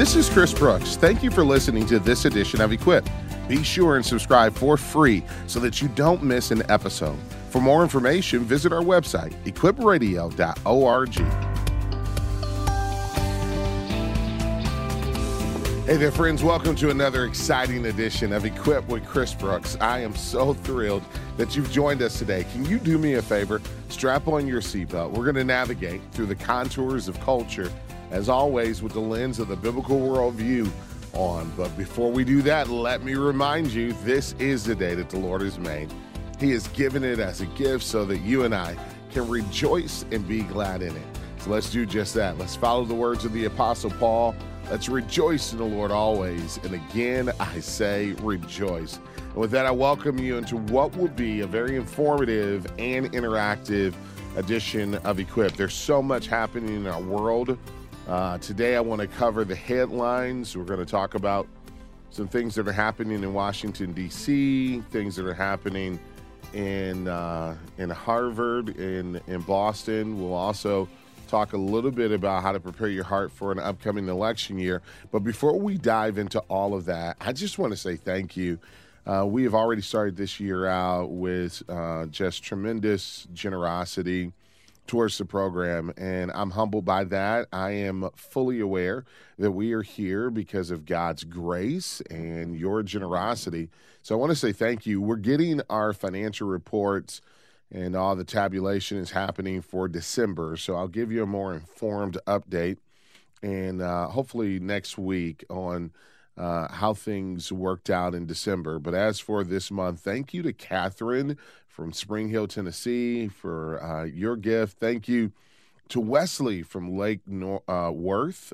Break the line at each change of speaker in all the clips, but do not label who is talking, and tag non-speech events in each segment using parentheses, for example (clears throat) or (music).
This is Chris Brooks. Thank you for listening to this edition of Equip. Be sure and subscribe for free so that you don't miss an episode. For more information, visit our website, equipradio.org. Hey there, friends. Welcome to another exciting edition of Equip with Chris Brooks. I am so thrilled that you've joined us today. Can you do me a favor? Strap on your seatbelt. We're going to navigate through the contours of culture, as always, with the lens of the biblical worldview on. But before we do that, let me remind you this is the day that the Lord has made. He has given it as a gift so that you and I can rejoice and be glad in it. So let's do just that. Let's follow the words of the Apostle Paul. Let's rejoice in the Lord always. And again, I say rejoice. And with that, I welcome you into what will be a very informative and interactive edition of Equip. There's so much happening in our world. Uh, today, I want to cover the headlines. We're going to talk about some things that are happening in Washington, D.C., things that are happening in uh, in Harvard, in in Boston. We'll also talk a little bit about how to prepare your heart for an upcoming election year. But before we dive into all of that, I just want to say thank you. Uh, we have already started this year out with uh, just tremendous generosity towards the program, and I'm humbled by that. I am fully aware that we are here because of God's grace and your generosity. So I want to say thank you. We're getting our financial reports and all the tabulation is happening for December. So I'll give you a more informed update and uh, hopefully next week on uh, how things worked out in December. But as for this month, thank you to Catherine from Spring Hill, Tennessee, for uh, your gift. Thank you to Wesley from Lake Nor- uh, Worth,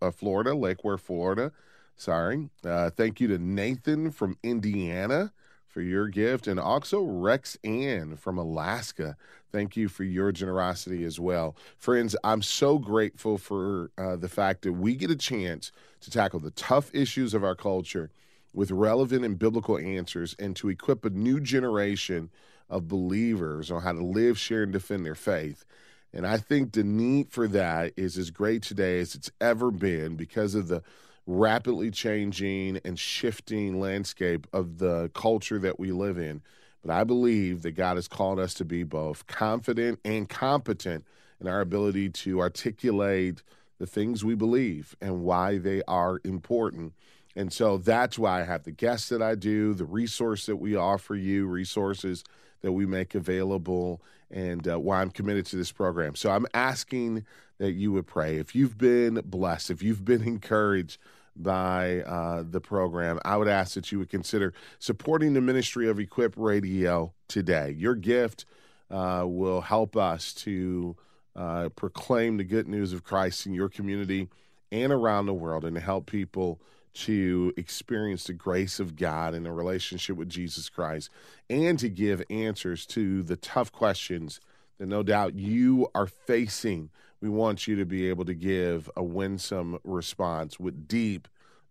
uh, Florida, Lake Worth, Florida. Sorry. Uh, thank you to Nathan from Indiana for your gift, and also Rex Ann from Alaska. Thank you for your generosity as well. Friends, I'm so grateful for uh, the fact that we get a chance to tackle the tough issues of our culture with relevant and biblical answers and to equip a new generation of believers on how to live, share, and defend their faith. And I think the need for that is as great today as it's ever been because of the rapidly changing and shifting landscape of the culture that we live in. But I believe that God has called us to be both confident and competent in our ability to articulate the things we believe and why they are important. And so that's why I have the guests that I do, the resource that we offer you, resources that we make available, and uh, why I'm committed to this program. So I'm asking that you would pray. If you've been blessed, if you've been (laughs) encouraged, by uh, the program, I would ask that you would consider supporting the ministry of Equip Radio today. Your gift uh, will help us to uh, proclaim the good news of Christ in your community and around the world and to help people to experience the grace of God in a relationship with Jesus Christ and to give answers to the tough questions that no doubt you are facing we want you to be able to give a winsome response with deep,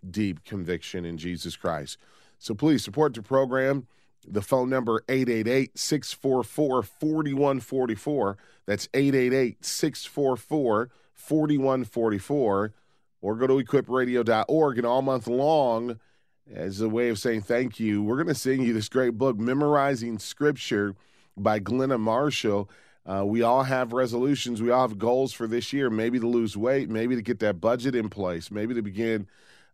deep conviction in Jesus Christ. So please support the program. The phone number 888-644-4144. That's 888-644-4144 or go to equipradio.org and all month long as a way of saying thank you, we're going to sing you this great book Memorizing Scripture by Glenna Marshall. Uh, we all have resolutions. We all have goals for this year. Maybe to lose weight, maybe to get that budget in place, maybe to begin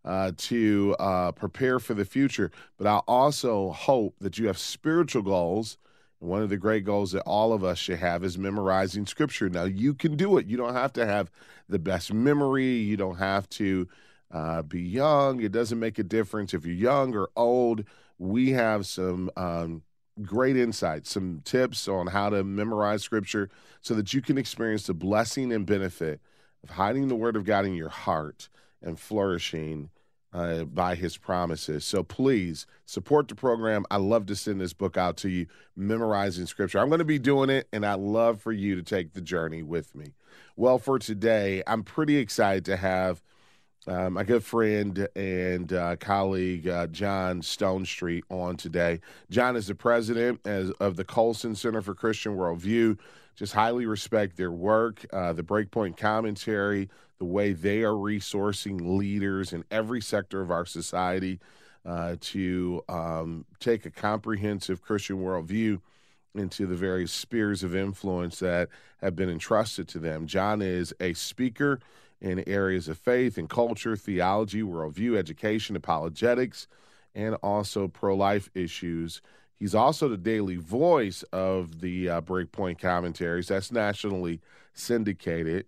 uh, to uh, prepare for the future. But I also hope that you have spiritual goals. One of the great goals that all of us should have is memorizing scripture. Now, you can do it. You don't have to have the best memory. You don't have to uh, be young. It doesn't make a difference if you're young or old. We have some. Um, great insights, some tips on how to memorize scripture so that you can experience the blessing and benefit of hiding the word of God in your heart and flourishing uh, by his promises. So please support the program. I love to send this book out to you, memorizing scripture. I'm going to be doing it, and I love for you to take the journey with me. Well, for today, I'm pretty excited to have uh, my good friend and uh, colleague uh, John Stonestreet on today. John is the president as, of the Colson Center for Christian Worldview. Just highly respect their work, uh, the Breakpoint commentary, the way they are resourcing leaders in every sector of our society uh, to um, take a comprehensive Christian worldview into the various spheres of influence that have been entrusted to them. John is a speaker in areas of faith and culture, theology, worldview, education, apologetics, and also pro life issues. He's also the daily voice of the uh, Breakpoint commentaries. That's nationally syndicated.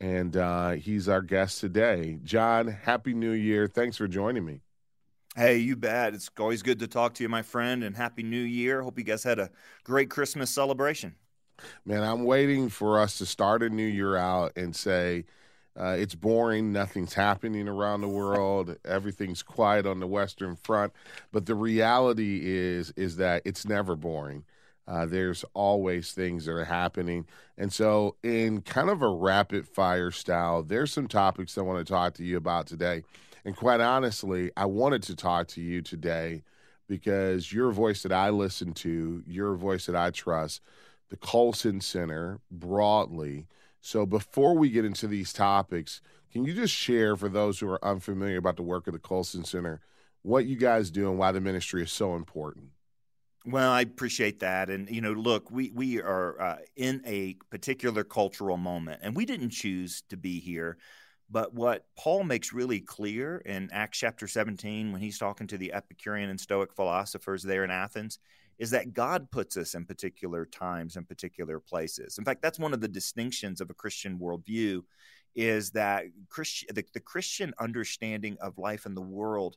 And uh, he's our guest today. John, Happy New Year. Thanks for joining me.
Hey, you bet. It's always good to talk to you, my friend, and Happy New Year. Hope you guys had a great Christmas celebration.
Man, I'm waiting for us to start a new year out and say, uh, it's boring. Nothing's happening around the world. Everything's quiet on the Western Front. But the reality is, is that it's never boring. Uh, there's always things that are happening. And so, in kind of a rapid fire style, there's some topics I want to talk to you about today. And quite honestly, I wanted to talk to you today because you're a voice that I listen to, you're a voice that I trust. The Colson Center broadly so before we get into these topics, can you just share for those who are unfamiliar about the work of the Colson Center, what you guys do and why the ministry is so important?
Well, I appreciate that, and you know, look, we we are uh, in a particular cultural moment, and we didn't choose to be here. But what Paul makes really clear in Acts chapter 17, when he's talking to the Epicurean and Stoic philosophers there in Athens, is that God puts us in particular times and particular places. In fact, that's one of the distinctions of a Christian worldview is that Christ, the, the Christian understanding of life in the world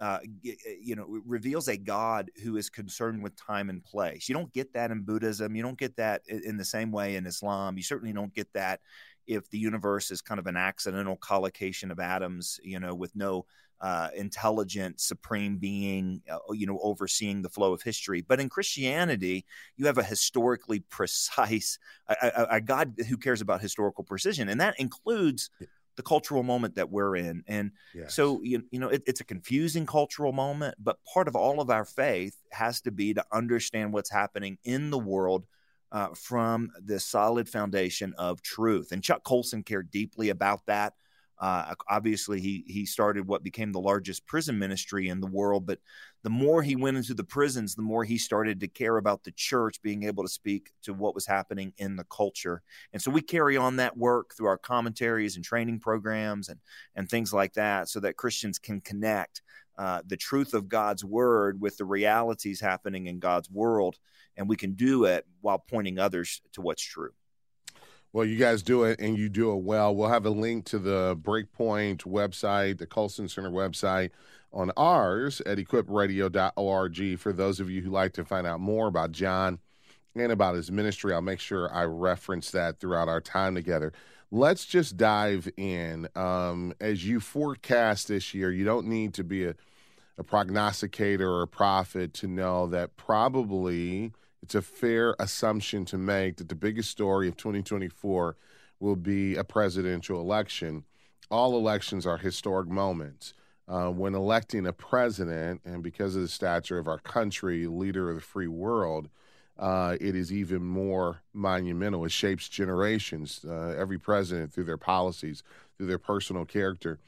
uh, you know, reveals a God who is concerned with time and place. You don't get that in Buddhism. You don't get that in the same way in Islam. You certainly don't get that if the universe is kind of an accidental collocation of atoms, you know, with no uh, intelligent supreme being, uh, you know, overseeing the flow of history. But in Christianity, you have a historically (laughs) precise, a, a, a God who cares about historical precision, and that includes the cultural moment that we're in. And yes. so, you, you know, it, it's a confusing cultural moment, but part of all of our faith has to be to understand what's happening in the world. Uh, from the solid foundation of truth. And Chuck Colson cared deeply about that. Uh, obviously, he he started what became the largest prison ministry in the world. But the more he went into the prisons, the more he started to care about the church being able to speak to what was happening in the culture. And so we carry on that work through our commentaries and training programs and and things like that, so that Christians can connect uh, the truth of God's word with the realities happening in God's world, and we can do it while pointing others to what's true.
Well, you guys do it and you do it well. We'll have a link to the Breakpoint website, the Colson Center website on ours at equipradio.org for those of you who like to find out more about John and about his ministry. I'll make sure I reference that throughout our time together. Let's just dive in. Um, as you forecast this year, you don't need to be a, a prognosticator or a prophet to know that probably – it's a fair assumption to make that the biggest story of 2024 will be a presidential election. All elections are historic moments. Uh, when electing a president, and because of the stature of our country, leader of the free world, uh, it is even more monumental. It shapes generations, uh, every president through their policies, through their personal character.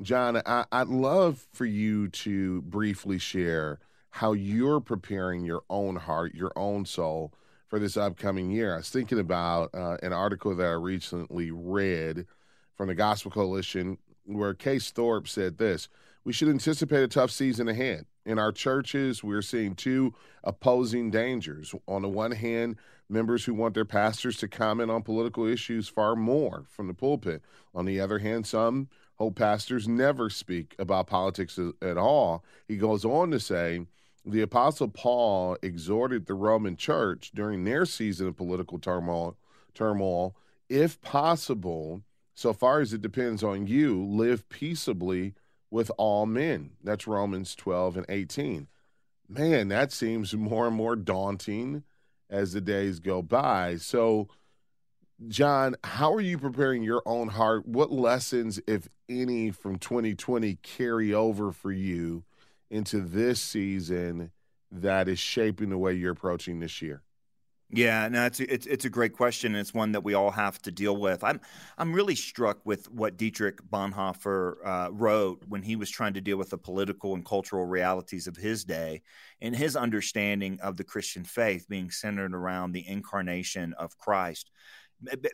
John, I, would love for you to briefly share how you're preparing your own heart, your own soul for this upcoming year. I was thinking about uh, an article that I recently read from the Gospel Coalition where Case Thorpe said this We should anticipate a tough season ahead. In our churches, we're seeing two opposing dangers. On the one hand, members who want their pastors to comment on political issues far more from the pulpit. On the other hand, some hope pastors never speak about politics at all. He goes on to say, the Apostle Paul exhorted the Roman church during their season of political turmoil, turmoil, if possible, so far as it depends on you, live peaceably with all men. That's Romans 12 and 18. Man, that seems more and more daunting as the days go by. So, John, how are you preparing your own heart? What lessons, if any, from 2020 carry over for you into this season that is shaping the way you're approaching this year?
Yeah, no, it's a, it's it's a great question. It's one that we all have to deal with. I'm I'm really struck with what Dietrich Bonhoeffer uh, wrote when he was trying to deal with the political and cultural realities of his day, and his understanding of the Christian faith being centered around the incarnation of Christ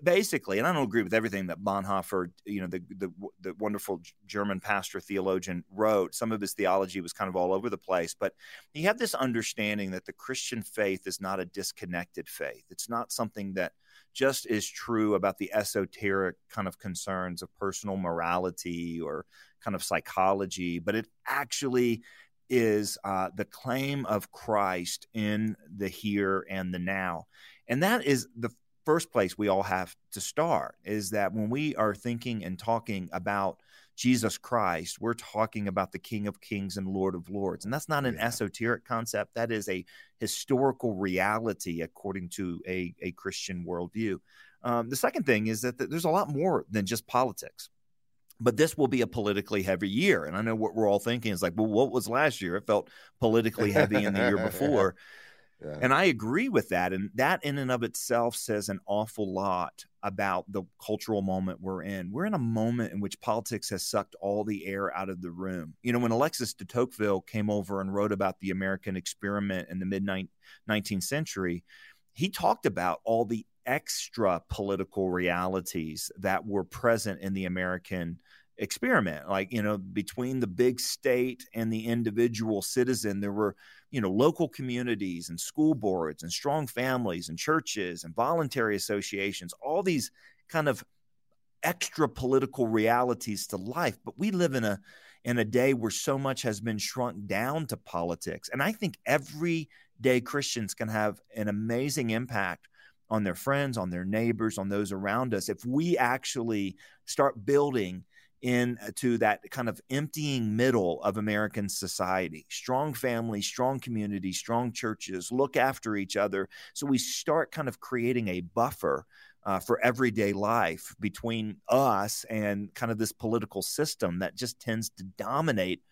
basically, and I don't agree with everything that Bonhoeffer, you know, the, the, the wonderful German pastor theologian wrote. Some of his theology was kind of all over the place, but he had this understanding that the Christian faith is not a disconnected faith. It's not something that just is true about the esoteric kind of concerns of personal morality or kind of psychology, but it actually is uh, the claim of Christ in the here and the now. And that is the first place we all have to start is that when we are thinking and talking about Jesus Christ, we're talking about the King of Kings and Lord of Lords. And that's not an yeah. esoteric concept. That is a historical reality according to a, a Christian worldview. Um, the second thing is that there's a lot more than just politics. But this will be a politically heavy year. And I know what we're all thinking is like, well, what was last year? It felt politically heavy in the year (laughs) before. And I agree with that. And that, in and of itself, says an awful lot about the cultural moment we're in. We're in a moment in which politics has sucked all the air out of the room. You know, when Alexis de Tocqueville came over and wrote about the American experiment in the mid 19th century, he talked about all the extra political realities that were present in the American experiment like you know between the big state and the individual citizen there were you know local communities and school boards and strong families and churches and voluntary associations all these kind of extra political realities to life. But we live in a in a day where so much has been shrunk down to politics. And i think everyday christians can have an amazing impact on their friends on their neighbors on those around us. If we actually start building into that kind of emptying middle of American society. Strong families, strong communities, strong churches look after each other. So we start kind of creating a buffer uh, for everyday life between us and kind of this political system that just tends to dominate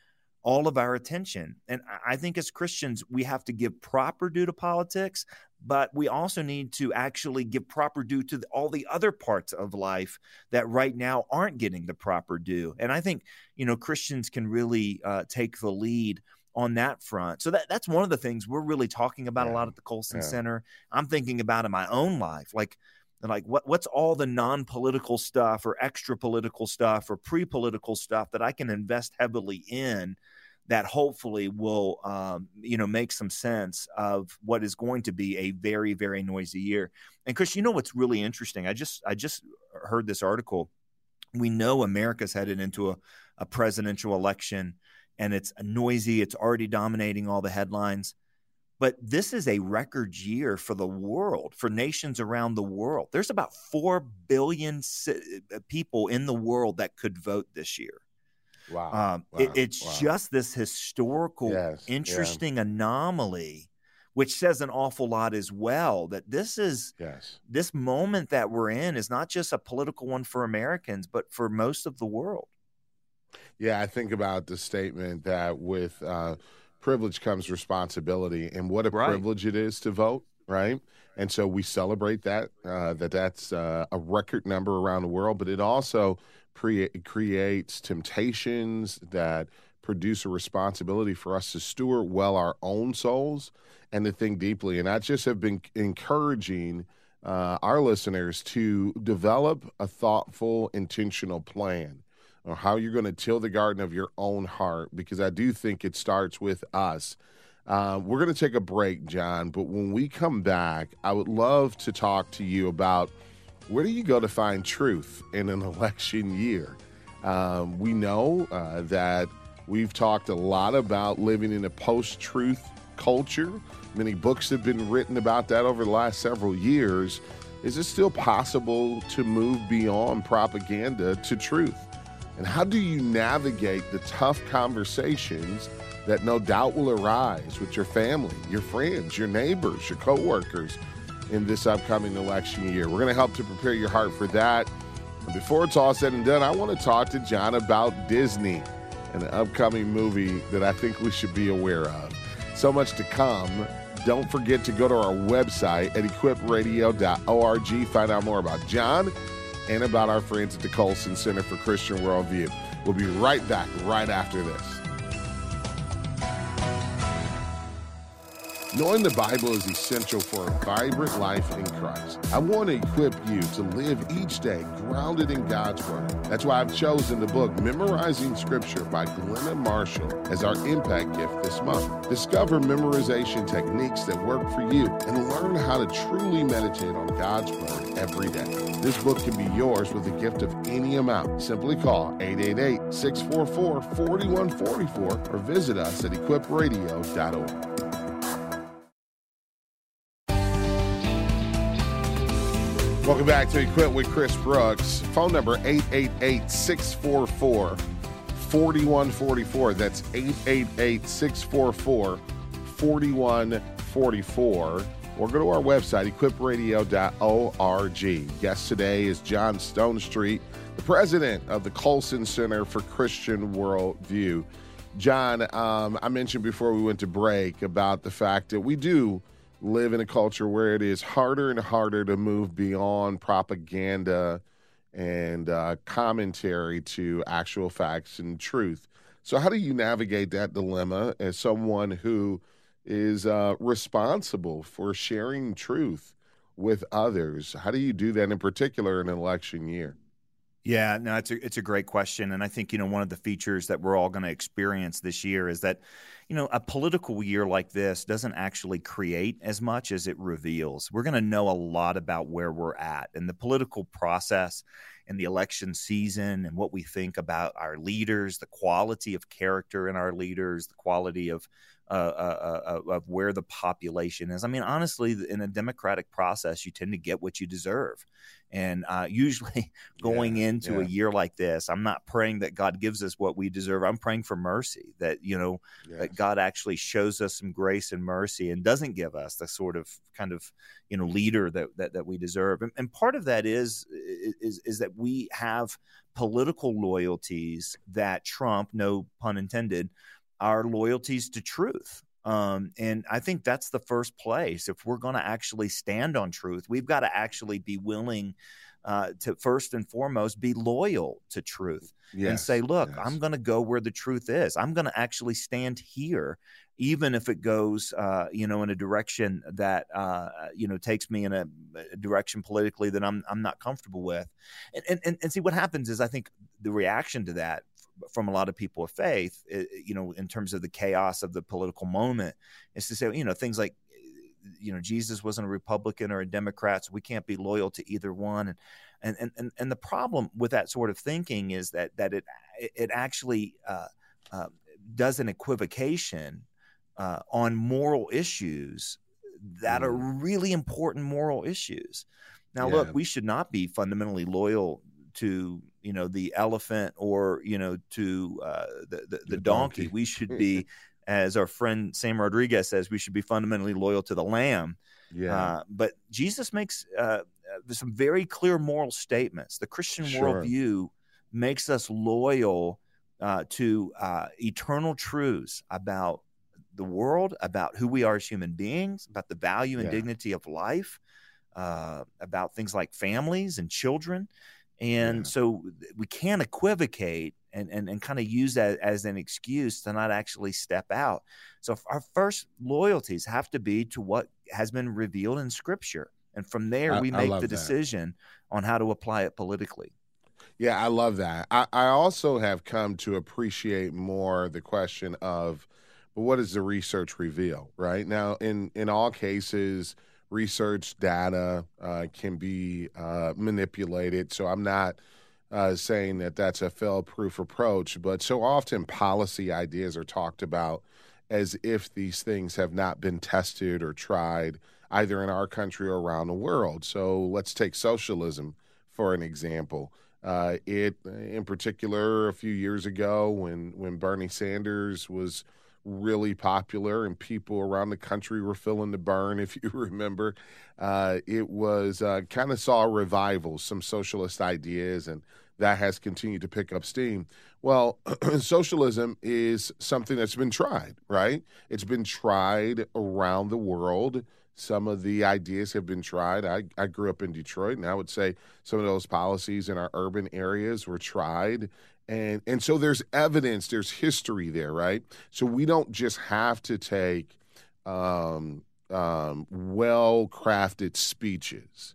all of our attention. And I think as Christians, we have to give proper due to politics, but we also need to actually give proper due to all the other parts of life that right now aren't getting the proper due. And I think, you know, Christians can really uh, take the lead on that front. So that that's one of the things we're really talking about yeah. a lot at the Colson yeah. Center. I'm thinking about in my own life, like like what what's all the non-political stuff or extra political stuff or pre-political stuff that I can invest heavily in that hopefully will um, you know make some sense of what is going to be a very very noisy year. And Chris, you know what's really interesting? I just I just heard this article. We know America's headed into a, a presidential election, and it's noisy. It's already dominating all the headlines. But this is a record year for the world, for nations around the world. There's about 4 billion people in the world that could vote this year.
Wow.
Um, wow. It, it's wow. just this historical, yes. interesting yeah. anomaly, which says an awful lot as well. That this is
yes.
this moment that we're in is not just a political one for Americans, but for most of the world.
Yeah, I think about the statement that with uh, privilege comes responsibility, and what a right. privilege it is to vote, right? And so we celebrate that uh, that that's uh, a record number around the world, but it also creates temptations that produce a responsibility for us to steward well our own souls and to think deeply. And I just have been encouraging uh, our listeners to develop a thoughtful, intentional plan on how you're going to till the garden of your own heart, because I do think it starts with us. Uh, we're going to take a break, John, but when we come back, I would love to talk to you about where do you go to find truth in an (laughs) election year? Um, we know uh, that we've talked a lot about living in a post truth culture. Many books have been written about that over the last several years. Is it still possible to move beyond propaganda to truth? And how do you navigate the tough conversations that no doubt will arise with your family, your friends, your neighbors, your coworkers? In this upcoming election year. We're going to help to prepare your heart for that. But before it's all said and done, I want to talk to John about Disney and an upcoming movie that I think we should be aware of. So much to come. Don't forget to go to our website at equipradio.org. Find out more about John and about our friends at the Colson Center for Christian Worldview. We'll be right back right after this. Knowing the Bible is essential for a vibrant life in Christ. I want to equip you to live each day grounded in God's Word. That's why I've chosen the book Memorizing Scripture by Glenna Marshall as our impact gift this month. Discover memorization techniques that work for you and learn how to truly meditate on God's Word every day. This book can be yours with a gift of any amount. Simply call 888 644 4144 or visit us at equipradio.org. Welcome back to Equip with Chris Brooks. Phone number 888 644 4144. That's 888 644 4144. Or go to our website, equipradio.org. Guest today is John Stonestreet, the president of the Colson Center for Christian Worldview. John, um, I mentioned before we went to break about the fact that we do live in a culture where it is harder and harder to move beyond propaganda and uh, commentary to actual facts and truth. So, how do you navigate that dilemma as someone who is uh, responsible for sharing truth with others? How do you do that in particular in an election year?
Yeah, no, it's a it's a great question, and I think you know one of the features that we're all going to experience this year is that, you know, a political year like this doesn't actually create as much as it reveals. We're going to know a lot about where we're at and the political process and the election season and what we think about our leaders, the quality of character in our leaders, the quality of uh, uh, uh, of where the population is. I mean, honestly, in a democratic process, you tend to get what you deserve. And uh, usually, (laughs) going yeah, into yeah. a year like this, I'm not praying that God gives us what we deserve. I'm praying for mercy that you know that God actually shows us some grace and mercy and doesn't give us the sort of kind of you know leader that that, that we deserve. And, and part of that is is is that we have political loyalties that trump, no pun intended, our loyalties to truth. Um, and I think that's the first place. If we're going to actually stand on truth, we've got to actually be willing uh, to first and foremost be loyal to truth yes, and say, look, yes. I'm going to go where the truth is. I'm going to actually stand here, even if it goes, uh, you know, in a direction that, uh, you know, takes me in a, a, direction politically that I'm, I'm not comfortable with. And, and, and see what happens is I think the reaction to that from a lot of people of faith, you know, in terms of the chaos of the political moment, is to say, you know, things like, eh, you know, Jesus wasn't a Republican or a Democrat, so we can't be loyal to either one. And and and and the problem with that sort of thinking is that that it it actually uh, uh, does an equivocation uh, on moral issues that mm. are really important moral issues. Now, yeah. look, we should not be fundamentally loyal to you know the elephant or you know to uh, the, the, the, the donkey. donkey. We should be, as our friend Sam Rodriguez says, we should be fundamentally loyal to the lamb. Yeah. Uh, but Jesus makes uh, uh some very clear moral statements. The Christian sure. worldview makes us loyal uh, to uh, eternal truths about the world, about who we are as human beings, about the value and yeah. dignity of life, about things like families and children. And yeah. so we can't equivocate and, and, and kind of use that as an excuse to not actually step out. So our first loyalties have to be to what has been revealed in Scripture. And from there, I, we make the decision that. on how to apply it politically.
Yeah, I love that. I, I also have come to appreciate more the question of, but what does the research reveal? Right now, in in all cases, research data uh, can be uh, manipulated. So I'm not uh, saying that that's a fail proof approach, but so often policy ideas are talked about as if these things have not been tested or tried either in our country or around the world. So let's take socialism for an example. Uh, it, in particular, a few years ago when when Bernie Sanders was really popular and people around the country were feeling the burn (laughs) if you remember uh, it was uh, kind of saw a revival some socialist ideas and that has continued to pick up steam. Well, (clears throat) socialism is something that's been tried, right? It's been tried around the world. Some of the ideas have been tried. I, I grew up in Detroit, and I would say some of those policies in our urban areas were tried. And, and so there's evidence, there's history there, right? So we don't just have to take um, um, well crafted speeches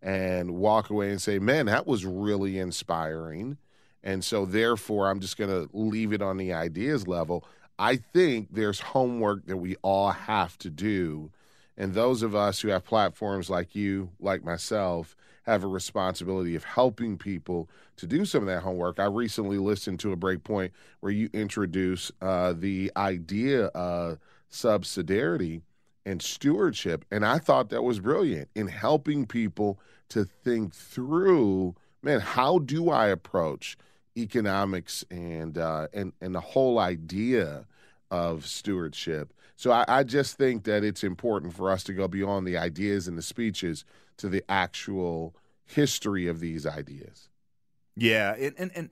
and walk away and say, man, that was really inspiring. And so, therefore, I'm just going to leave it on the ideas level. I think there's homework that we all have to do. And those of us who have platforms like you, like myself, have a responsibility of helping people to do some of that homework. I recently listened to a breakpoint where you introduce uh, the idea of subsidiarity and stewardship. And I thought that was brilliant in helping people to think through, man, how do I approach economics and uh, and and the whole idea of stewardship. So I, I just think that it's important for us to go beyond the ideas and the speeches to the actual history of these ideas.
Yeah, and and and,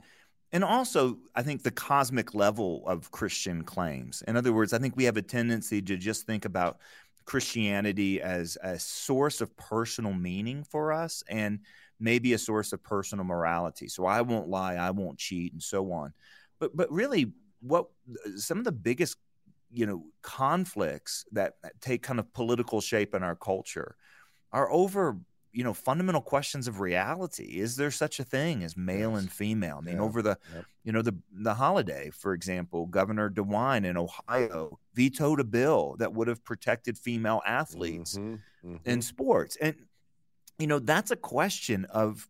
and also I think the cosmic level of Christian claims. In other words, I think we have a tendency to just think about Christianity as a source of personal meaning for us and maybe a source of personal morality. So I won't lie, I won't cheat, and so on. But but really, what some of the biggest you know conflicts that take kind of political shape in our culture are over you know fundamental questions of reality is there such a thing as male yes. and female i mean yeah. over the yep. you know the the holiday for example governor dewine in ohio vetoed a bill that would have protected female athletes mm-hmm. Mm-hmm. in sports and you know that's a question of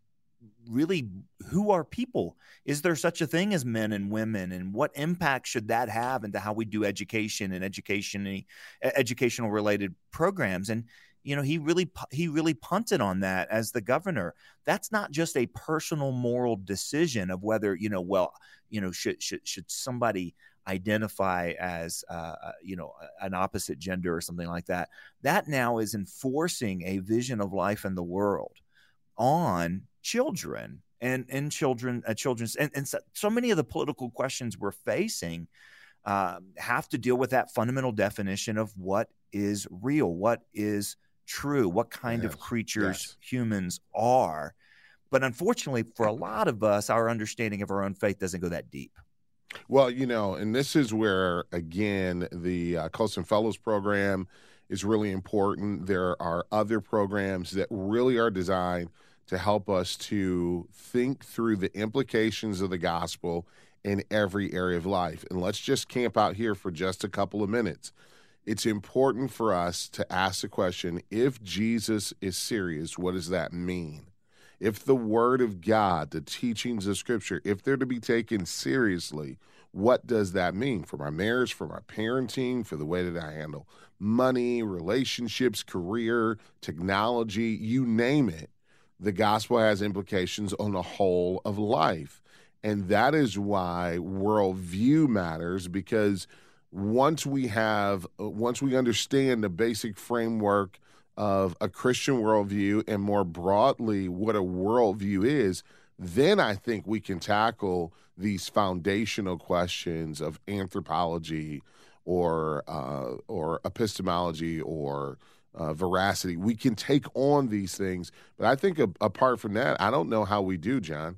really who are people? Is there such a thing as men and women? And what impact should that have into how we do education and education educational related programs? And you know he really he really punted on that as the governor. That's not just a personal moral decision of whether you know well you know should should should somebody identify as uh, uh you know an opposite gender or something like that. That now is enforcing a vision of life in the world on children and and children uh, children's and, and so, so, many of the political questions we're facing uh, have to deal with that fundamental definition of what is real what is true, what kind yes. of creatures yes. humans are. But unfortunately, for a lot of us, our understanding of our own faith doesn't go that deep.
Well, you know, and this is where, again, the uh, Colson Fellows program is really important. There are other programs that really are designed to help us to think through the implications of the gospel in every area of life. And let's just camp out here for just a couple of minutes it's important for us to ask the question if Jesus is serious, what does that mean? If the Word of God, the teachings of Scripture, if they're to be taken seriously, what does that mean for my marriage, for my parenting, for the way that I handle money, relationships, career, technology, you name it? The gospel has implications on the whole of life. And that is why worldview matters because once we have uh, once we understand the basic framework of a Christian worldview and more broadly what a worldview is, then I think we can tackle these foundational questions of anthropology or uh, or epistemology or uh, veracity. We can take on these things, but I think a, apart from that, I don't know how we do, John.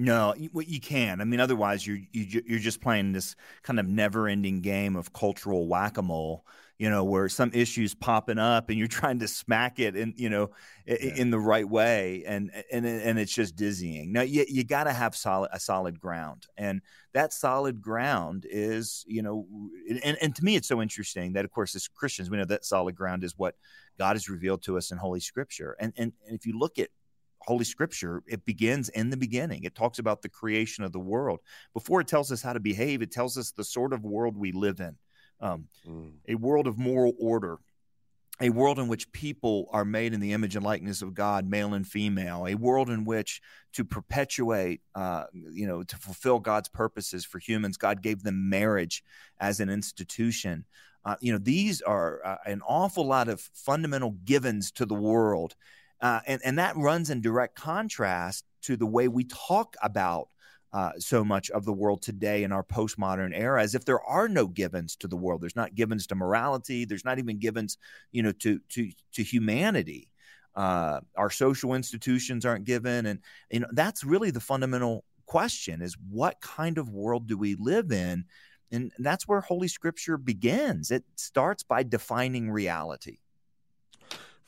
No, you, you can. I mean, otherwise you're you, you're just playing this kind of never-ending game of cultural whack-a-mole. You know, where some issues popping up and you're trying to smack it in you know yeah. in the right way, and and and it's just dizzying. Now you you got to have solid a solid ground, and that solid ground is you know, and and to me it's so interesting that of course as Christians we know that solid ground is what God has revealed to us in Holy Scripture, and and, and if you look at Holy Scripture, it begins in the beginning. It talks about the creation of the world. Before it tells us how to behave, it tells us the sort of world we live in um, mm. a world of moral order, a world in which people are made in the image and likeness of God, male and female, a world in which to perpetuate, uh, you know, to fulfill God's purposes for humans, God gave them marriage as an institution. Uh, you know, these are uh, an awful lot of fundamental givens to the world Uh, and, and that runs in direct contrast to the way we talk about uh, so much of the world today in our postmodern era as if there are no givens to the world. There's not givens to morality. There's not even givens, you know, to to to humanity. Uh, our social institutions aren't given, and you know that's really the fundamental question: is what kind of world do we live in? And that's where Holy Scripture begins. It starts by defining reality.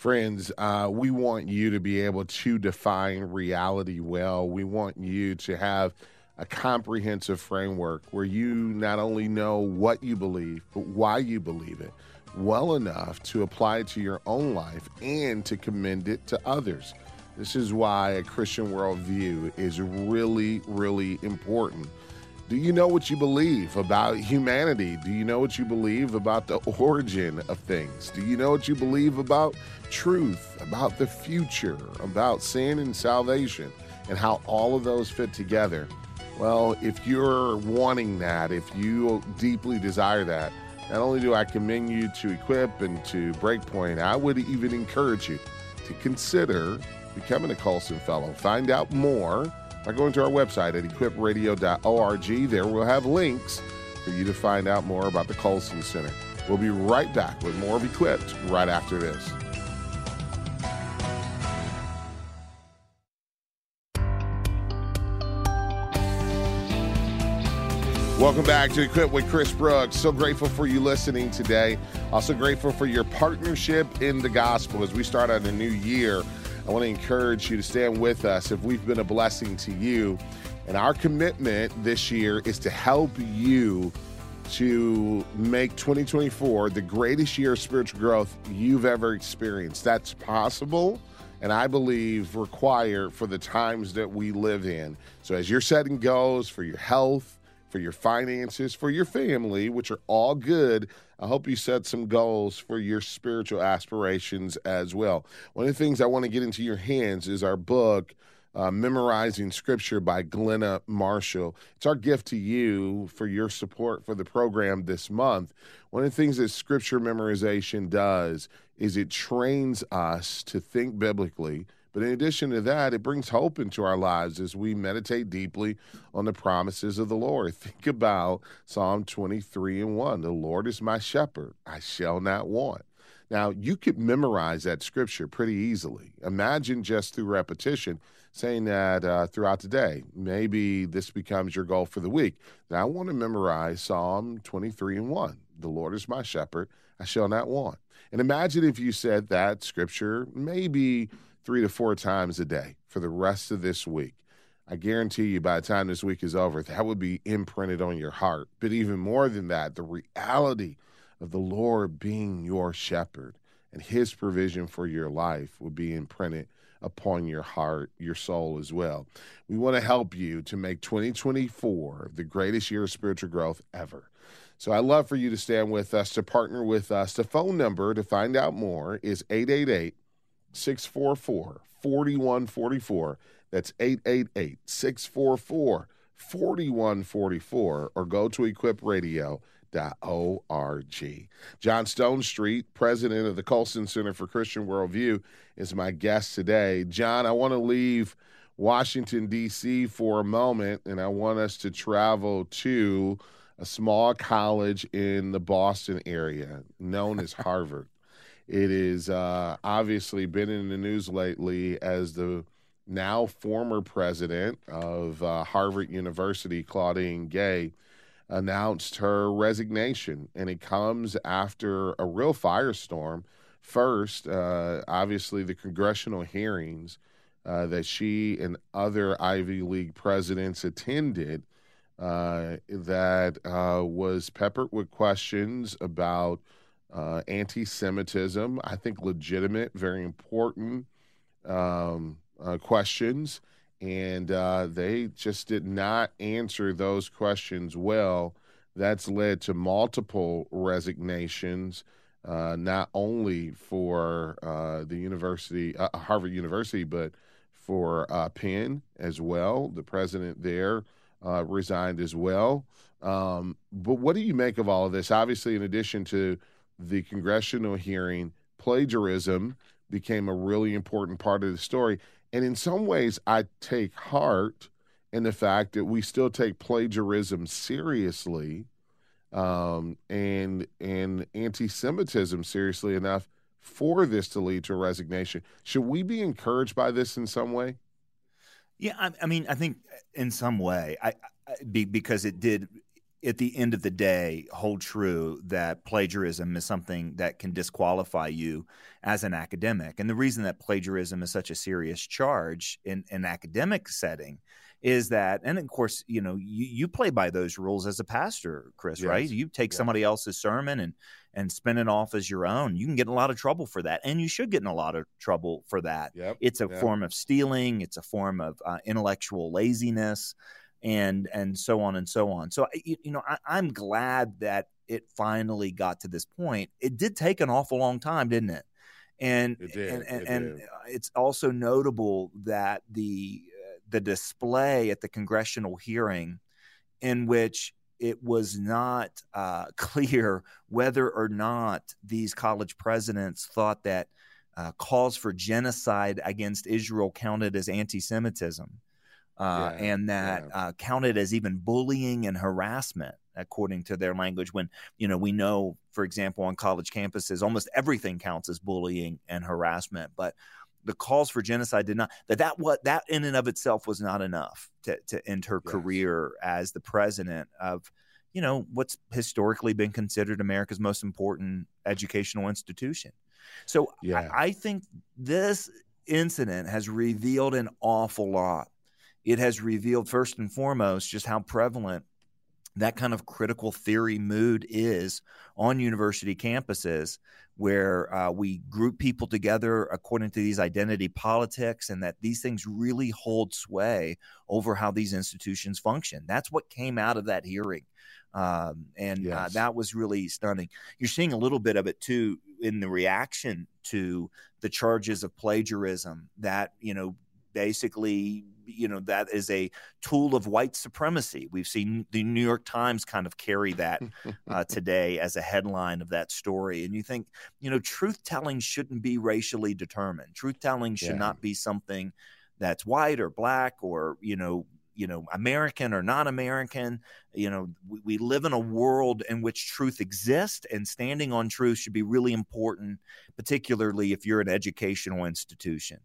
Friends, uh, we want you to be able to define reality well. We want you to have a comprehensive framework where you not only know what you believe, but why you believe it well enough to apply it to your own life and to commend it to others. This is why a Christian worldview is really, really important. Do you know what you believe about humanity? Do you know what you believe about the origin of things? Do you know what you believe about truth, about the future, about sin and salvation, and how all of those fit together? Well, if you're wanting that, if you deeply desire that, not only do I commend you to Equip and to Breakpoint, I would even encourage you to consider becoming a Colson Fellow. Find out more by going to our website at equipradio.org. There we'll have links for you to find out more about the Colson Center. We'll be right back with more of Equipped right after this. Welcome back to Equip with Chris Brooks. So grateful for you listening today. Also grateful for your partnership in the gospel as we start out a new year. I want to encourage you to stand with us if we've been a blessing to you. And our commitment this year is to help you to make 2024 the greatest year of spiritual growth you've ever experienced. That's possible and I believe required for the times that we live in. So as you're setting goals for your health, for your finances, for your family, which are all good. I hope you set some goals for your spiritual aspirations as well. One of the things I want to get into your hands is our book, uh, Memorizing Scripture by Glenna Marshall. It's our gift to you for your support for the program this month. One of the things that Scripture memorization does is it trains us to think biblically but in addition to that, it brings hope into our lives as we meditate deeply on the promises of the Lord. (laughs) Think about Psalm 23 and 1 The Lord is my shepherd, I shall not want. Now, you could memorize that scripture pretty easily. Imagine just through repetition saying that uh, throughout the day. Maybe this becomes your goal for the week. Now, I want to memorize Psalm 23 and 1. The Lord is my shepherd, I shall not want. And imagine if you said that scripture maybe three to four times a day for the rest of this week. I guarantee you by the time this week is over, that would be imprinted on your heart. But even more than that, the reality of the Lord being your shepherd and his provision for your life would be imprinted upon your heart, your soul as well. We want to help you to make 2024 the greatest year of spiritual growth ever. So I'd love for you to stand with us, to partner with us. The phone number to find out more is 888 644 4144. That's 888 644 4144 or go to equipradio.org. John Stonestreet, president of the Colson Center for Christian Worldview, is my guest today. John, I want to leave Washington, D.C. for a moment, and I want us to travel to a small college in the Boston area known as (laughs) Harvard. It is uh, obviously been in the news lately as the now former president of uh, Harvard University, Claudine Gay, announced her resignation. And it comes after a real firestorm. First, uh, obviously, the congressional hearings uh, that she and other Ivy League presidents attended. Uh, that uh, was peppered with questions about uh, anti Semitism. I think legitimate, very important um, uh, questions. And uh, they just did not answer those questions well. That's led to multiple resignations, uh, not only for uh, the university, uh, Harvard University, but for Penn as well. The president there resigned as well. Um, but what do you make of all of this? Obviously, in addition to the congressional hearing, plagiarism became a really important part of the story. And in some ways, I take heart in the fact that we still take plagiarism seriously um, and and anti-Semitism seriously enough for this to lead to a resignation. Should we be encouraged by this in some way?
Yeah, I, I mean, I think in some way, I, I because it did at the end of the day hold true that plagiarism is something that can disqualify you as an academic. And the reason that plagiarism is such a serious charge in an academic setting is that, and of course, you know, you, you play by those rules as a pastor, Chris, yes. right? You take yes. somebody else's sermon and and spin it off as your own. You can get in a lot of trouble for that, and you should get in a lot of trouble for that. Yep. It's a yep. form of stealing. It's a form of uh, intellectual laziness, and and so on and so on. So you, you know, I, I'm glad that it finally got to this point. It did take an awful long time, didn't it? And it and, and, it and it's also notable that the the display at the congressional hearing in which it was not uh, (laughs) clear whether or not these college presidents thought that uh, calls for genocide against Israel counted as anti Semitism. Uh, yeah, and that yeah. Uh, counted as even bullying and harassment according to their language when you know we know for example on college campuses almost everything counts as bullying and harassment but the calls for genocide did not that that what that in and of itself was not enough to to end her yes. career as the president of you know what's historically been considered America's most important educational institution. So yeah. I, I think this incident has revealed an awful lot. It has revealed first and foremost just how prevalent that kind of critical theory mood is on university campuses where uh, we group people together according to these identity politics and that these things really hold sway over how these institutions function. That's what came out of that hearing. Um, and uh, yes. uh, that was really stunning. You're seeing a little bit of it too in the reaction to the charges of plagiarism that, you know, basically you know that is a tool of white supremacy. We've seen the New York Times kind of carry that uh, (laughs) today as a headline of that story, and you think you know truth telling shouldn't be racially determined. Truth telling should yeah. not be something that's white or black or you know you know american or non-american you know we, we, live in a world in which truth exists and standing on truth should be really important particularly if you're an educational institution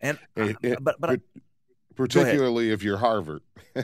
and (laughs) it, it, but but
particularly if you're Harvard,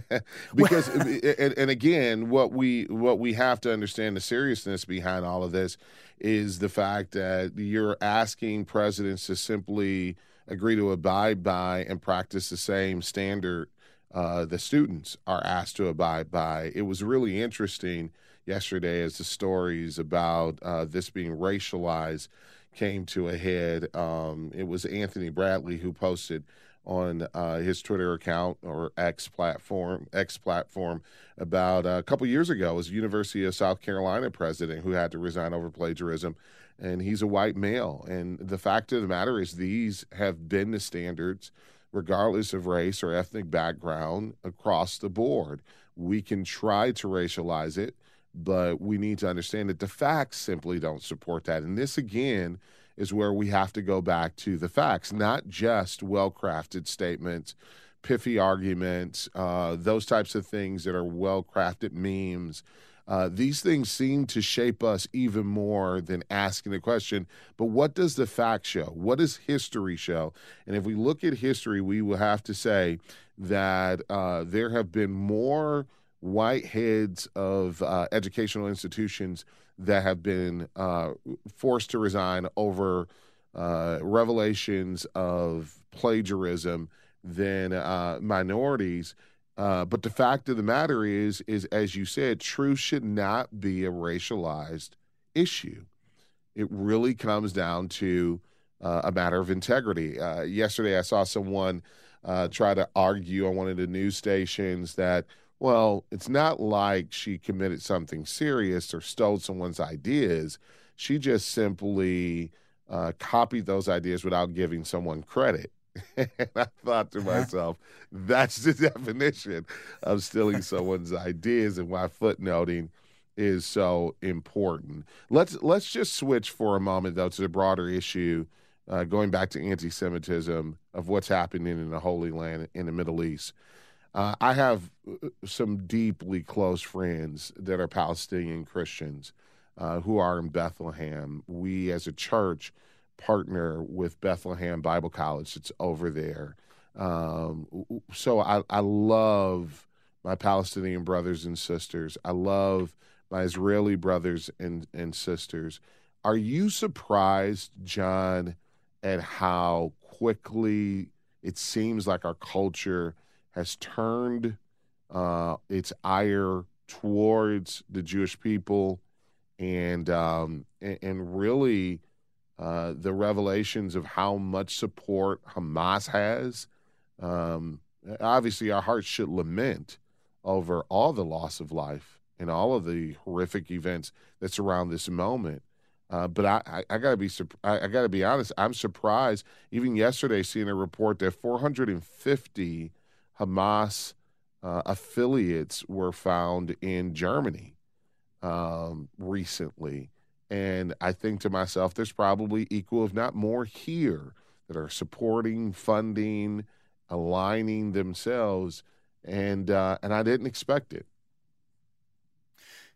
(laughs) because and, and, again, what we what we have to understand the seriousness behind all of this is the fact that you're asking presidents to simply agree to abide by and practice the same standard uh, the students are asked to abide by. It was really interesting yesterday as the stories about uh, this being racialized came to a head. Um, it was Anthony Bradley who posted on uh, his Twitter account or X platform, X platform, about uh, a couple years ago. Was University of South Carolina president who had to resign over plagiarism, and he's a white male. And the fact of the matter is, these have been the standards, regardless of race or ethnic background, across the board. We can try to racialize it, but we need to understand that the facts simply don't support that. And this again is where we have to go back to the facts, not just well crafted statements, pithy arguments, uh, those types of things that are well crafted memes. Uh, these things seem to shape us even more than asking the question, but what does the fact show? What does history show? And if we look at history, we will have to say that uh, there have been more white heads of uh, educational institutions that have been uh, forced to resign over uh, revelations of plagiarism than uh, minorities. Uh, but the fact of the matter is, is as you said, truth should not be a racialized issue. It really comes down to uh, a matter of integrity. Yesterday, I saw someone try to argue on one of the news stations that well, it's not like she committed something serious or stole someone's ideas. She just simply uh, copied those ideas without giving someone credit. (laughs) and I thought to myself, that's the (laughs) definition of stealing someone's ideas and why footnoting is so important. Let's let's just switch for a moment though to the broader issue uh, going back to anti Semitism, of what's happening in the Holy Land in the Middle East. Uh, I have uh, some deeply close friends that are Palestinian Christians uh, who are in Bethlehem. We, as a church, partner with Bethlehem Bible College. It's over there. Um, so I, I love my Palestinian brothers and sisters. I love my Israeli brothers and, and sisters. Are you surprised, John, at how quickly it seems like our culture has turned uh, its ire towards the Jewish people and um, and, and, really uh, the revelations of how much support Hamas has. Um, obviously, our hearts should lament over all the loss of life and all of the horrific events that surround this moment. Uh, but I, I, I, gotta be I, I, gotta be honest. I'm surprised. Even yesterday, seeing a report that 450 Hamas uh, affiliates were found in Germany um, recently, and I think to myself, there's probably equal, if not more, here that are supporting, funding, aligning themselves, and uh, and I didn't expect it.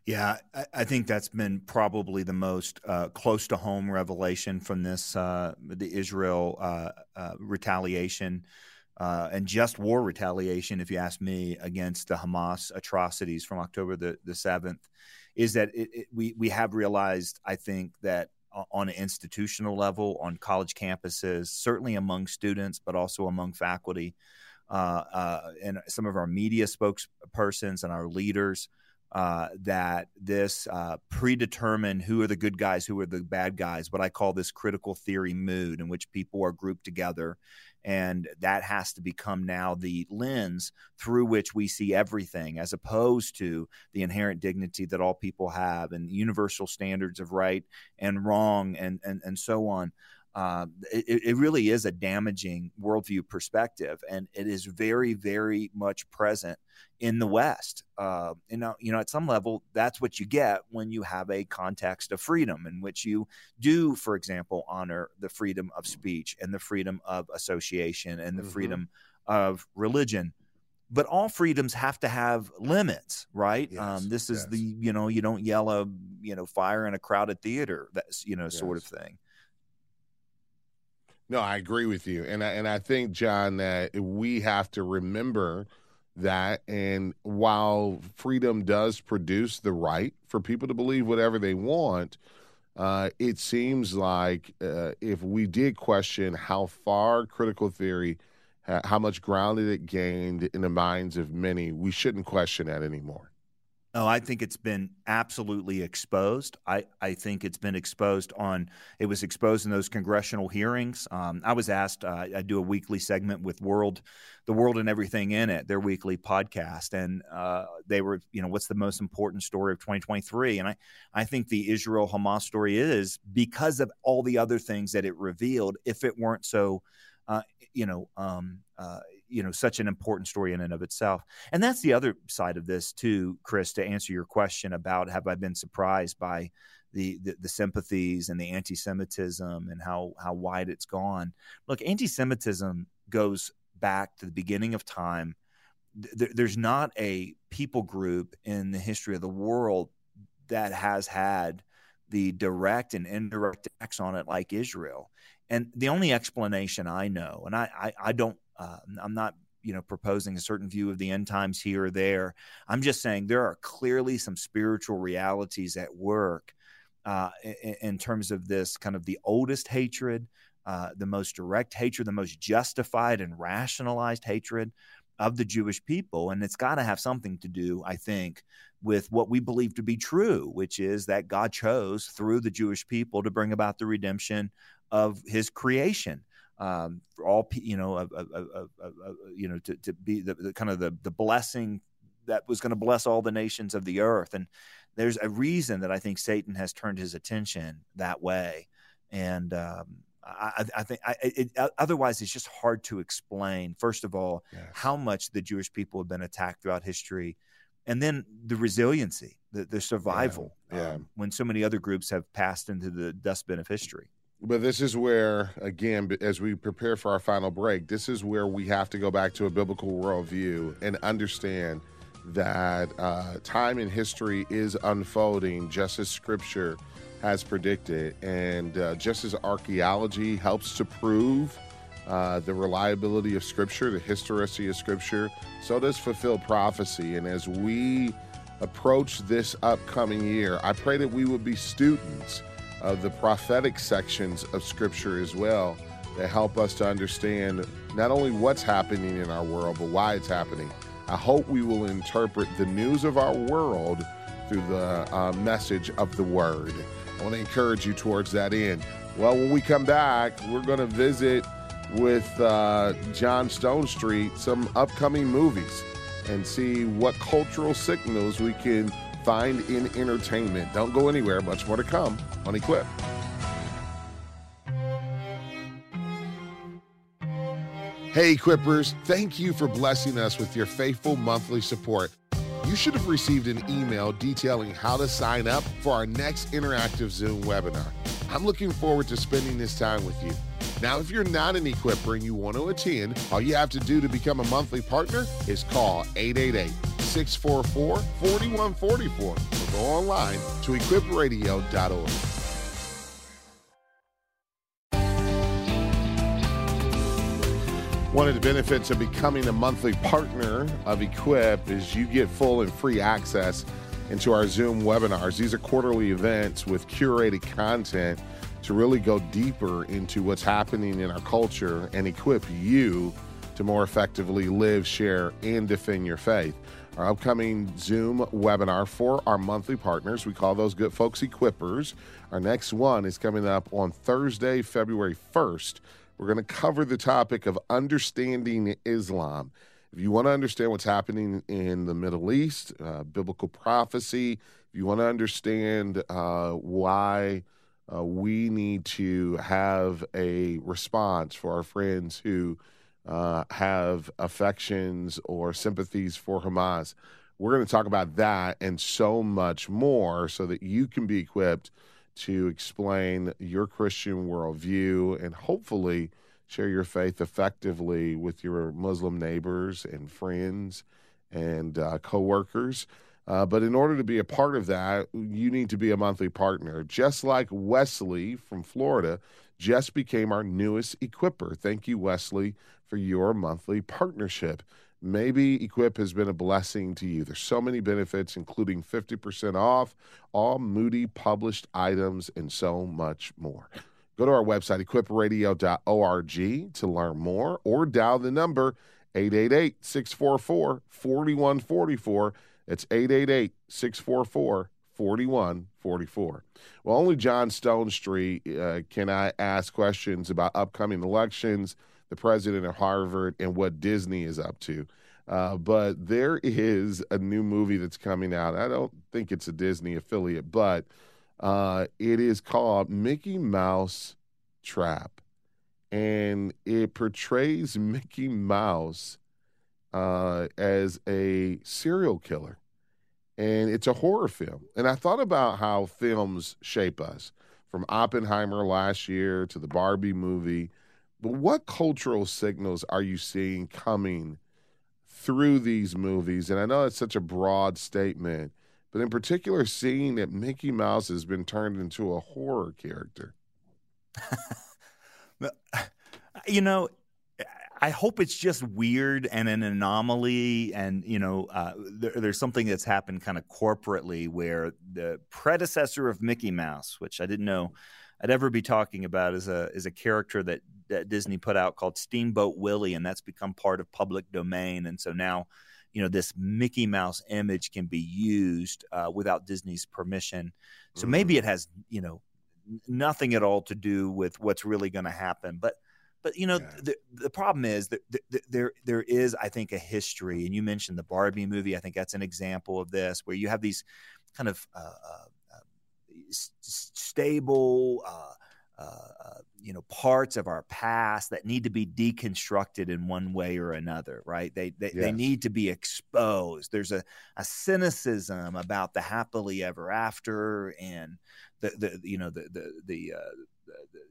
Yeah, I, think that's been probably the most uh, close to home revelation from this uh, the Israel uh, uh retaliation uh, and just war retaliation, if you ask me, against the Hamas atrocities from October the the seventh, is that it, it, we we have realized, I think, that on an institutional level, on college campuses, certainly among students, but also among faculty, uh, and some of our media spokespersons and our leaders uh, that this uh, predetermine who are the good guys, who are the bad guys, what I call this critical theory mood in which people are grouped together. And that has to become now the lens through which we see everything, as opposed to the inherent dignity that all people have and universal standards of right and wrong and, and, and so on uh, it, it, really is a damaging worldview perspective, and it is very, very much present in the West. Uh, you know, you know, at some level, that's what you get when you have a context of freedom in which you do, for example, honor the freedom of speech and the freedom of association and the mm-hmm. freedom of religion but all freedoms have to have limits, right? Yes, um, this is yes. the you know you don't yell a you know fire in a crowded theater, that's you know yes. sort of thing.
No, I agree with you, and I, and I think John that we have to remember that. And while freedom does produce the right for people to believe whatever they want, uh, it seems like uh, if we did question how far critical theory, how much ground it gained in the minds of many, we shouldn't question that anymore.
Oh, I think it's been absolutely exposed. I, I think it's been exposed on, it was exposed in those congressional hearings. Um, I was asked, uh, I do a weekly segment with World, The World and Everything in It, their weekly podcast. And uh, they were, you know, what's the most important story of 2023? And I, I think the Israel Hamas story is because of all the other things that it revealed, if it weren't so, uh, you know, um, uh, you know such an important story in and of itself and that's the other side of this too chris to answer your question about have i been surprised by the, the, the sympathies and the anti-Semitism and how how wide it's gone. Look, anti-Semitism goes back to the beginning of time. there's not a people group in the history of the world that has had the direct and indirect attacks on it like Israel. And the only explanation I know, and I, I, I don't uh, I'm not you know proposing a certain view of the end times here or there. I'm just saying there are clearly some spiritual realities at work uh, in, in, terms of this kind of the oldest hatred uh, the most direct hatred the most justified and rationalized hatred of the jewish people. And it's got to have something to do i think with what we believe to be true which is that god chose through the jewish people to bring about the redemption of his creation um, for all you know, a, a, a, you know, to, to be the, the, kind of the the blessing that was going to bless all the nations of the earth. And there's a reason that I think Satan has turned his attention that way. And um, I, I, think I, it, otherwise it's just hard to explain. First of all, yes. how much the Jewish people have been attacked throughout history, and then the resiliency, the, the survival. Yeah. yeah. Um, when so many other groups have passed into the dustbin of history.
But this is where, again, as we prepare for our final break, this is where we have to go back to a biblical worldview and understand that uh, time in history is unfolding just as Scripture has predicted, and uh, just as archaeology helps to prove uh, the reliability of Scripture, the historicity of Scripture, so does fulfilled prophecy. And as we approach this upcoming year, I pray that we would be students of the prophetic sections of Scripture as well that help us to understand not only what's happening in our world, but why it's happening. I hope we will interpret the news of our world through the uh, message of the Word. I want to encourage you towards that end. Well, when we come back, we're going to visit with uh, John Stonestreet some upcoming movies and see what cultural signals we can find in entertainment. Don't go anywhere, much more to come on Equip. Hey, Equippers, thank you for blessing us with your faithful monthly support. You should have received an email detailing how to sign up for our next interactive Zoom webinar. I'm looking forward to spending this time with you. Now, if you're not an equipper and you want to attend, all you have to do to become a monthly partner is call 888 644 4144 or go online to equipradio.org. One of the benefits of becoming a monthly partner of Equip is you get full and free access into our Zoom webinars. These are quarterly events with curated content to really go deeper into what's happening in our culture and equip you to more effectively live, share, and defend your faith. Our upcoming Zoom webinar for our monthly partners, we call those good folks equippers. Our next one is coming up on Thursday, February 1st. We're going to cover the topic of understanding Islam. If you want to understand what's happening in the Middle East, uh, biblical prophecy, if you want to understand uh, why uh, we need to have a response for our friends who uh, have affections or sympathies for Hamas. We're going to talk about that and so much more so that you can be equipped to explain your Christian worldview and hopefully share your faith effectively with your Muslim neighbors and friends and uh, coworkers. Uh, but in order to be a part of that, you need to be a monthly partner. Just like Wesley from Florida just became our newest equipper. Thank you, Wesley, for your monthly partnership. Maybe Equip has been a blessing to you. There's so many benefits, including 50% off all Moody published items and so much more. Go to our website, equipradio.org, to learn more or dial the number 888 644 4144 it's 888 644 4144. Well, only John Stonestreet uh, can I ask questions about upcoming elections, the president of Harvard, and what Disney is up to. Uh, but there is a new movie that's coming out. I don't think it's a Disney affiliate, but uh, it is called Mickey Mouse Trap. And it portrays Mickey Mouse uh, as a serial killer. And it's a horror film. And I thought about how films shape us from Oppenheimer last year to the Barbie movie. But what cultural signals are you seeing coming through these movies? And I know it's such a broad statement, but in particular, seeing that Mickey Mouse has been turned into a horror character. (laughs)
you know, I hope it's just weird and an anomaly, and you know, uh, there, there's something that's happened kind of corporately where the predecessor of Mickey Mouse, which I didn't know I'd ever be talking about, is a is a character that that Disney put out called Steamboat Willie, and that's become part of public domain, and so now. You know, this Mickey Mouse image can be used uh, without Disney's permission. So mm-hmm. maybe it has, you know, nothing at all to do with what's really going to happen. But but you know, yeah. the the problem is that there there is, I think, a history, and you mentioned the Barbie movie. I think that's an example of this, where you have these kind of uh, uh, stable. Uh, uh, you know parts of our past that need to be deconstructed in one way or another right they they, yes. they need to be exposed there's a, a cynicism about the happily ever after and the, the you know the the the, uh,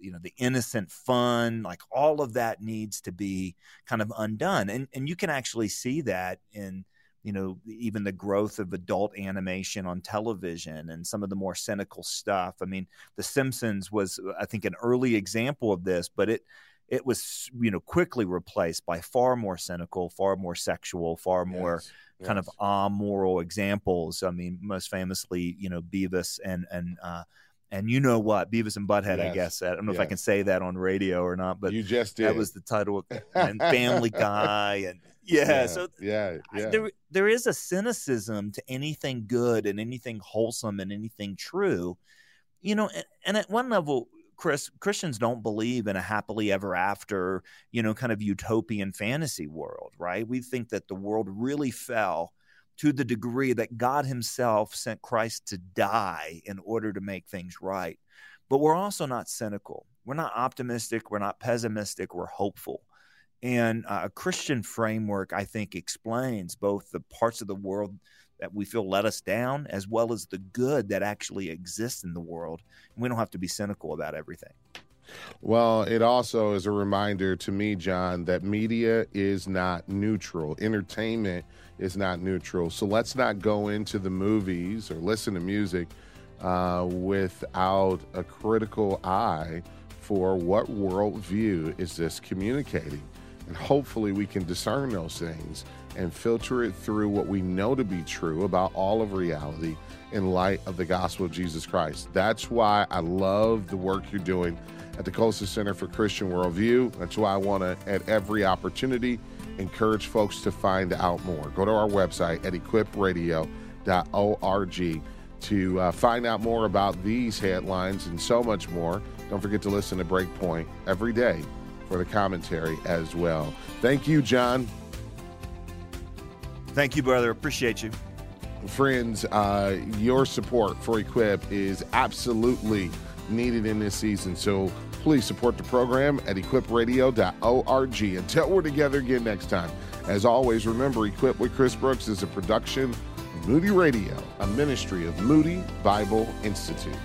you know the innocent fun like all of that needs to be kind of undone. And and you can actually see that in you know even the growth of adult animation on television and some of the more cynical stuff. I mean the simpsons was i think an early example of this but it it was you know quickly replaced by far more cynical far more sexual far more yes, kind yes. of amoral examples. I mean most famously you know beavis and and uh and you know what, Beavis and Butthead. Yes. I guess I don't know yes. if I can say that on radio or not, but
you just did.
That was the title of (laughs) and Family Guy, and yeah,
yeah
so
yeah, yeah.
I, there there is a cynicism to anything good and anything wholesome and anything true, you know. And, and at one level, Chris, Christians don't believe in a happily ever after, you know, kind of utopian fantasy world, right? We think that the world really fell to the degree that God Himself sent Christ to die in order to make things right. But we're also not cynical. We're not optimistic. We're not pessimistic. We're hopeful. And uh, a Christian framework, I think, explains both the parts of the world that we feel let us down as well as the good that actually exists in the world. And we don't have to be cynical about everything.
Well, it also is a reminder to me, John, that media is not neutral. Entertainment is not neutral. So let's not go into the movies or listen to music uh, without a critical eye for what worldview is this communicating. And hopefully we can discern those things and filter it through what we know to be true about all of reality in light of the gospel of Jesus Christ. That's why I love the work you're doing at the Colson Center for Christian Worldview. That's why I want to, at every opportunity, encourage folks to find out more. Go to our website at equipradio.org to uh, find out more about these headlines and so much more. Don't forget to listen to Breakpoint every day for the commentary as well. Thank you, John.
Thank you, brother. Appreciate you.
Friends, uh, your support for Equip is absolutely needed in this season. So please support the program at equipradio.org. Until we're together again next time, as always, remember Equip with Chris Brooks is a production of Moody Radio, a ministry of Moody Bible Institute.